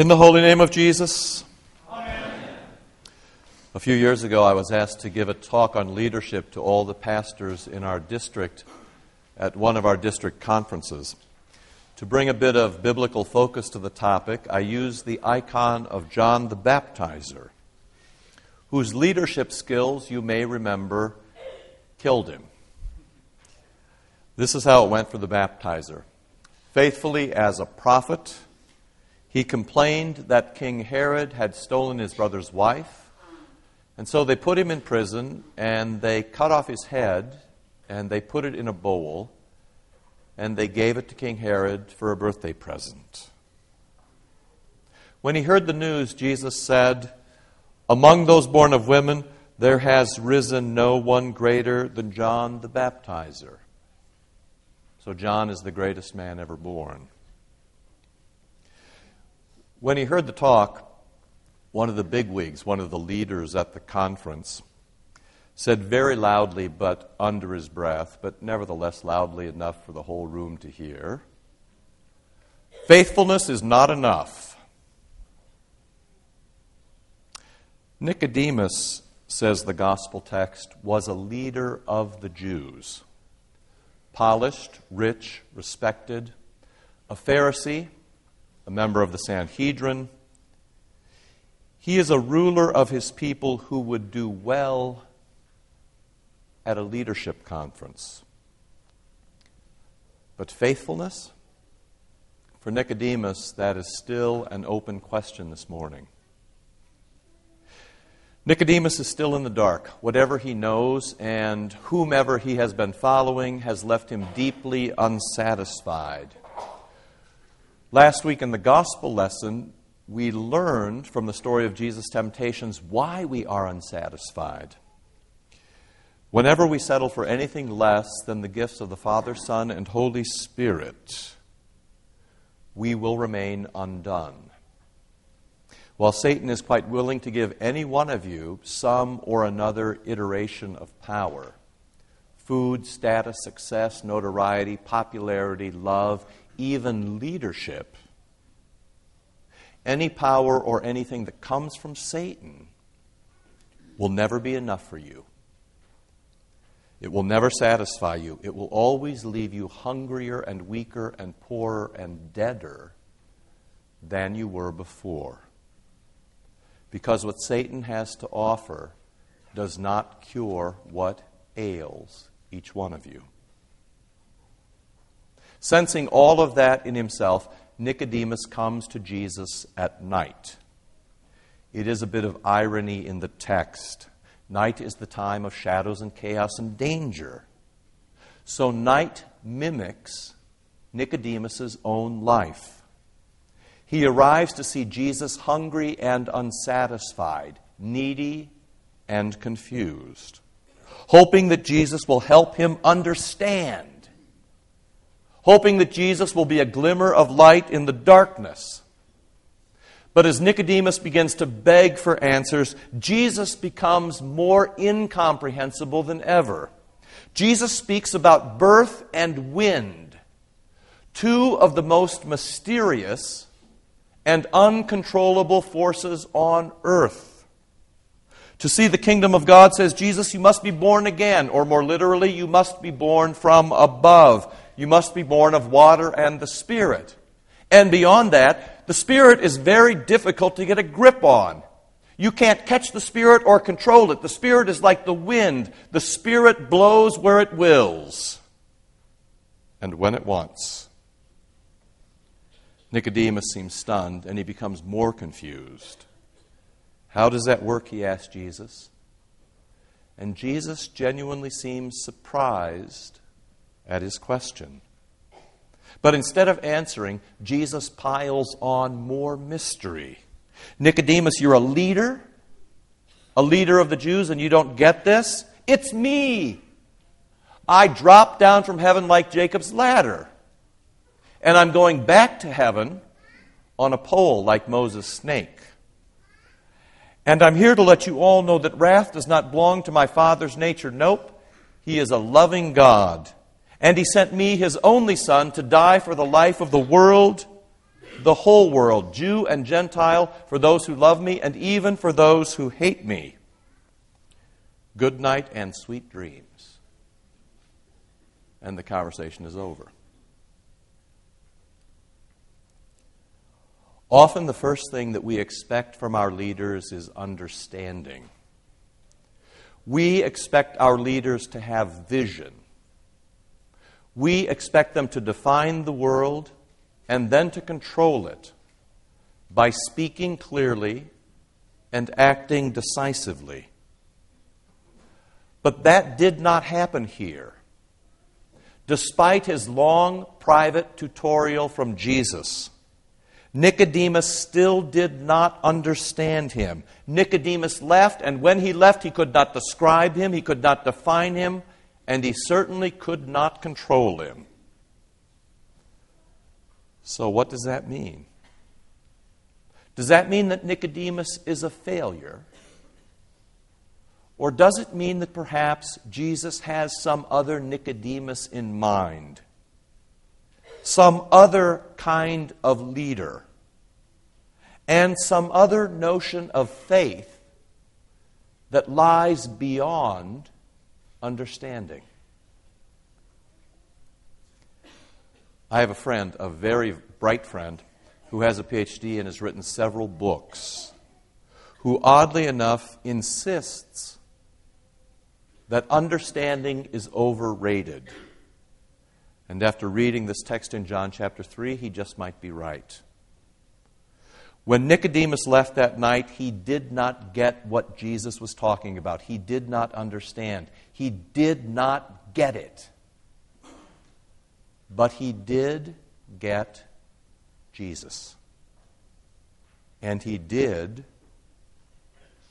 In the holy name of Jesus. Amen. A few years ago, I was asked to give a talk on leadership to all the pastors in our district at one of our district conferences. To bring a bit of biblical focus to the topic, I used the icon of John the Baptizer, whose leadership skills, you may remember, killed him. This is how it went for the baptizer. Faithfully as a prophet, he complained that King Herod had stolen his brother's wife, and so they put him in prison and they cut off his head and they put it in a bowl and they gave it to King Herod for a birthday present. When he heard the news, Jesus said, Among those born of women, there has risen no one greater than John the Baptizer. So John is the greatest man ever born. When he heard the talk, one of the bigwigs, one of the leaders at the conference, said very loudly, but under his breath, but nevertheless loudly enough for the whole room to hear Faithfulness is not enough. Nicodemus, says the gospel text, was a leader of the Jews polished, rich, respected, a Pharisee, a member of the Sanhedrin. He is a ruler of his people who would do well at a leadership conference. But faithfulness? For Nicodemus, that is still an open question this morning. Nicodemus is still in the dark. Whatever he knows and whomever he has been following has left him deeply unsatisfied. Last week in the gospel lesson, we learned from the story of Jesus' temptations why we are unsatisfied. Whenever we settle for anything less than the gifts of the Father, Son, and Holy Spirit, we will remain undone. While Satan is quite willing to give any one of you some or another iteration of power food, status, success, notoriety, popularity, love, even leadership any power or anything that comes from Satan will never be enough for you. It will never satisfy you. It will always leave you hungrier and weaker and poorer and deader than you were before. Because what Satan has to offer does not cure what ails each one of you. Sensing all of that in himself, Nicodemus comes to Jesus at night. It is a bit of irony in the text. Night is the time of shadows and chaos and danger. So night mimics Nicodemus's own life. He arrives to see Jesus hungry and unsatisfied, needy and confused, hoping that Jesus will help him understand, hoping that Jesus will be a glimmer of light in the darkness. But as Nicodemus begins to beg for answers, Jesus becomes more incomprehensible than ever. Jesus speaks about birth and wind, two of the most mysterious and uncontrollable forces on earth. To see the kingdom of God, says Jesus, you must be born again, or more literally, you must be born from above. You must be born of water and the Spirit. And beyond that, the Spirit is very difficult to get a grip on. You can't catch the Spirit or control it. The Spirit is like the wind, the Spirit blows where it wills and when it wants. Nicodemus seems stunned and he becomes more confused. How does that work? He asks Jesus. And Jesus genuinely seems surprised at his question. But instead of answering, Jesus piles on more mystery. Nicodemus, you're a leader, a leader of the Jews, and you don't get this? It's me. I dropped down from heaven like Jacob's ladder. And I'm going back to heaven on a pole like Moses' snake. And I'm here to let you all know that wrath does not belong to my Father's nature. Nope. He is a loving God. And He sent me, His only Son, to die for the life of the world the whole world, Jew and Gentile, for those who love me and even for those who hate me. Good night and sweet dreams. And the conversation is over. Often, the first thing that we expect from our leaders is understanding. We expect our leaders to have vision. We expect them to define the world and then to control it by speaking clearly and acting decisively. But that did not happen here. Despite his long private tutorial from Jesus, Nicodemus still did not understand him. Nicodemus left, and when he left, he could not describe him, he could not define him, and he certainly could not control him. So, what does that mean? Does that mean that Nicodemus is a failure? Or does it mean that perhaps Jesus has some other Nicodemus in mind? some other kind of leader, and some other notion of faith that lies beyond understanding. I have a friend, a very bright friend, who has a PhD and has written several books, who oddly enough insists that understanding is overrated. And after reading this text in John chapter 3, he just might be right. When Nicodemus left that night, he did not get what Jesus was talking about. He did not understand. He did not get it. But he did get Jesus. And he did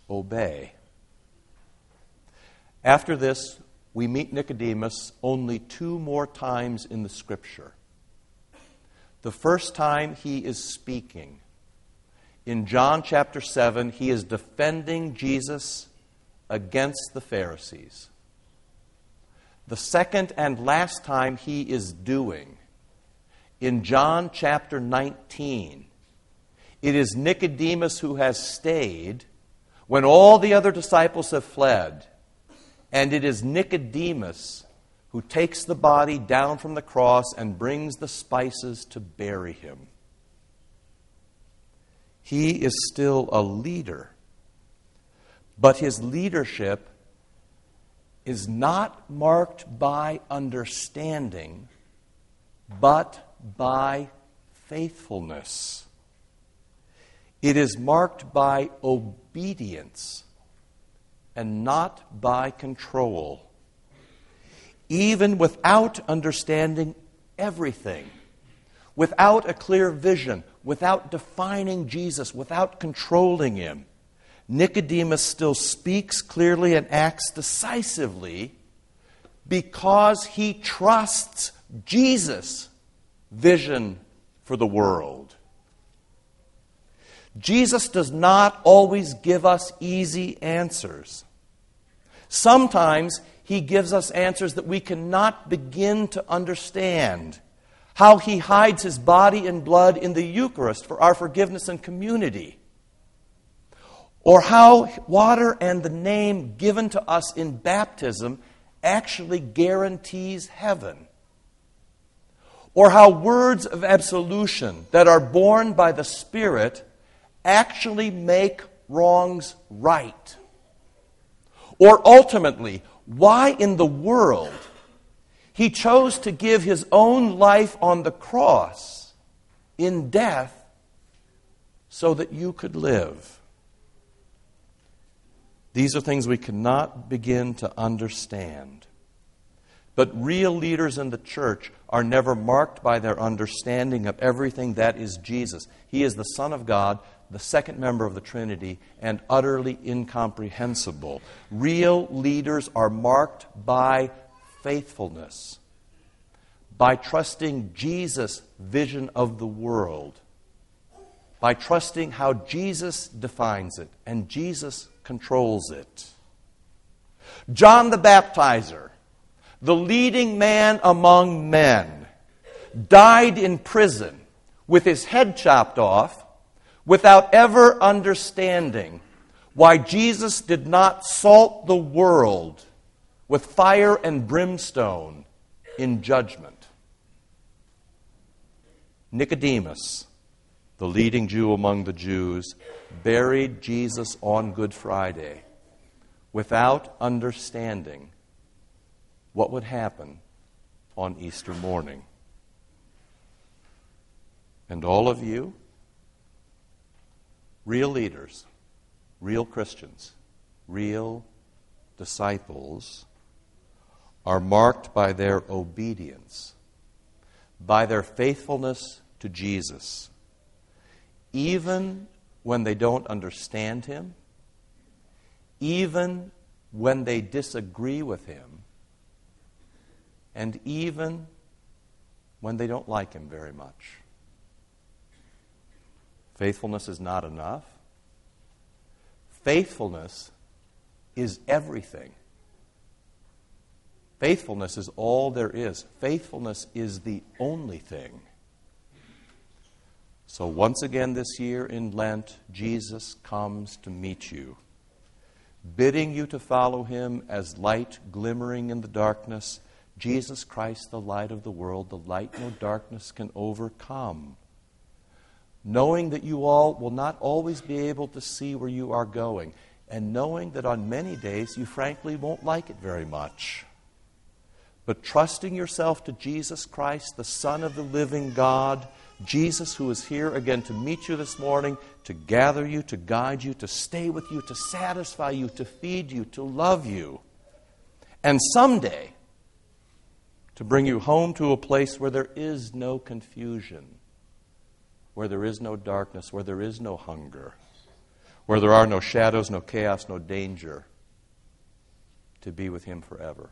obey. After this, we meet Nicodemus only two more times in the scripture. The first time he is speaking. In John chapter 7, he is defending Jesus against the Pharisees. The second and last time he is doing, in John chapter 19, it is Nicodemus who has stayed when all the other disciples have fled and it is Nicodemus who takes the body down from the cross and brings the spices to bury him. He is still a leader, but his leadership is not marked by understanding, but by faithfulness. It is marked by obedience and not by control. Even without understanding everything, without a clear vision, without defining Jesus, without controlling him, Nicodemus still speaks clearly and acts decisively because he trusts Jesus' vision for the world. Jesus does not always give us easy answers. Sometimes he gives us answers that we cannot begin to understand. How he hides his body and blood in the Eucharist for our forgiveness and community. Or how water and the name given to us in baptism actually guarantees heaven. Or how words of absolution that are born by the Spirit actually make wrongs right. Or ultimately, why in the world he chose to give his own life on the cross in death so that you could live. These are things we cannot begin to understand. But real leaders in the church are never marked by their understanding of everything that is Jesus. He is the Son of God, the second member of the Trinity, and utterly incomprehensible. Real leaders are marked by faithfulness, by trusting Jesus' vision of the world, by trusting how Jesus defines it and Jesus controls it. John the Baptizer, the leading man among men, died in prison with his head chopped off without ever understanding why Jesus did not salt the world with fire and brimstone in judgment. Nicodemus, the leading Jew among the Jews, buried Jesus on Good Friday without understanding what would happen on Easter morning. And all of you, real leaders, real Christians, real disciples, are marked by their obedience, by their faithfulness to Jesus, even when they don't understand Him, even when they disagree with Him, and even when they don't like Him very much. Faithfulness is not enough. Faithfulness is everything. Faithfulness is all there is. Faithfulness is the only thing. So, once again this year in Lent, Jesus comes to meet you, bidding you to follow him as light glimmering in the darkness. Jesus Christ, the light of the world, the light no darkness can overcome. Knowing that you all will not always be able to see where you are going, and knowing that on many days you frankly won't like it very much but trusting yourself to Jesus Christ, the Son of the living God, Jesus who is here again to meet you this morning, to gather you, to guide you, to stay with you, to satisfy you, to feed you, to love you, and someday to bring you home to a place where there is no confusion, where there is no darkness, where there is no hunger, where there are no shadows, no chaos, no danger, to be with Him forever.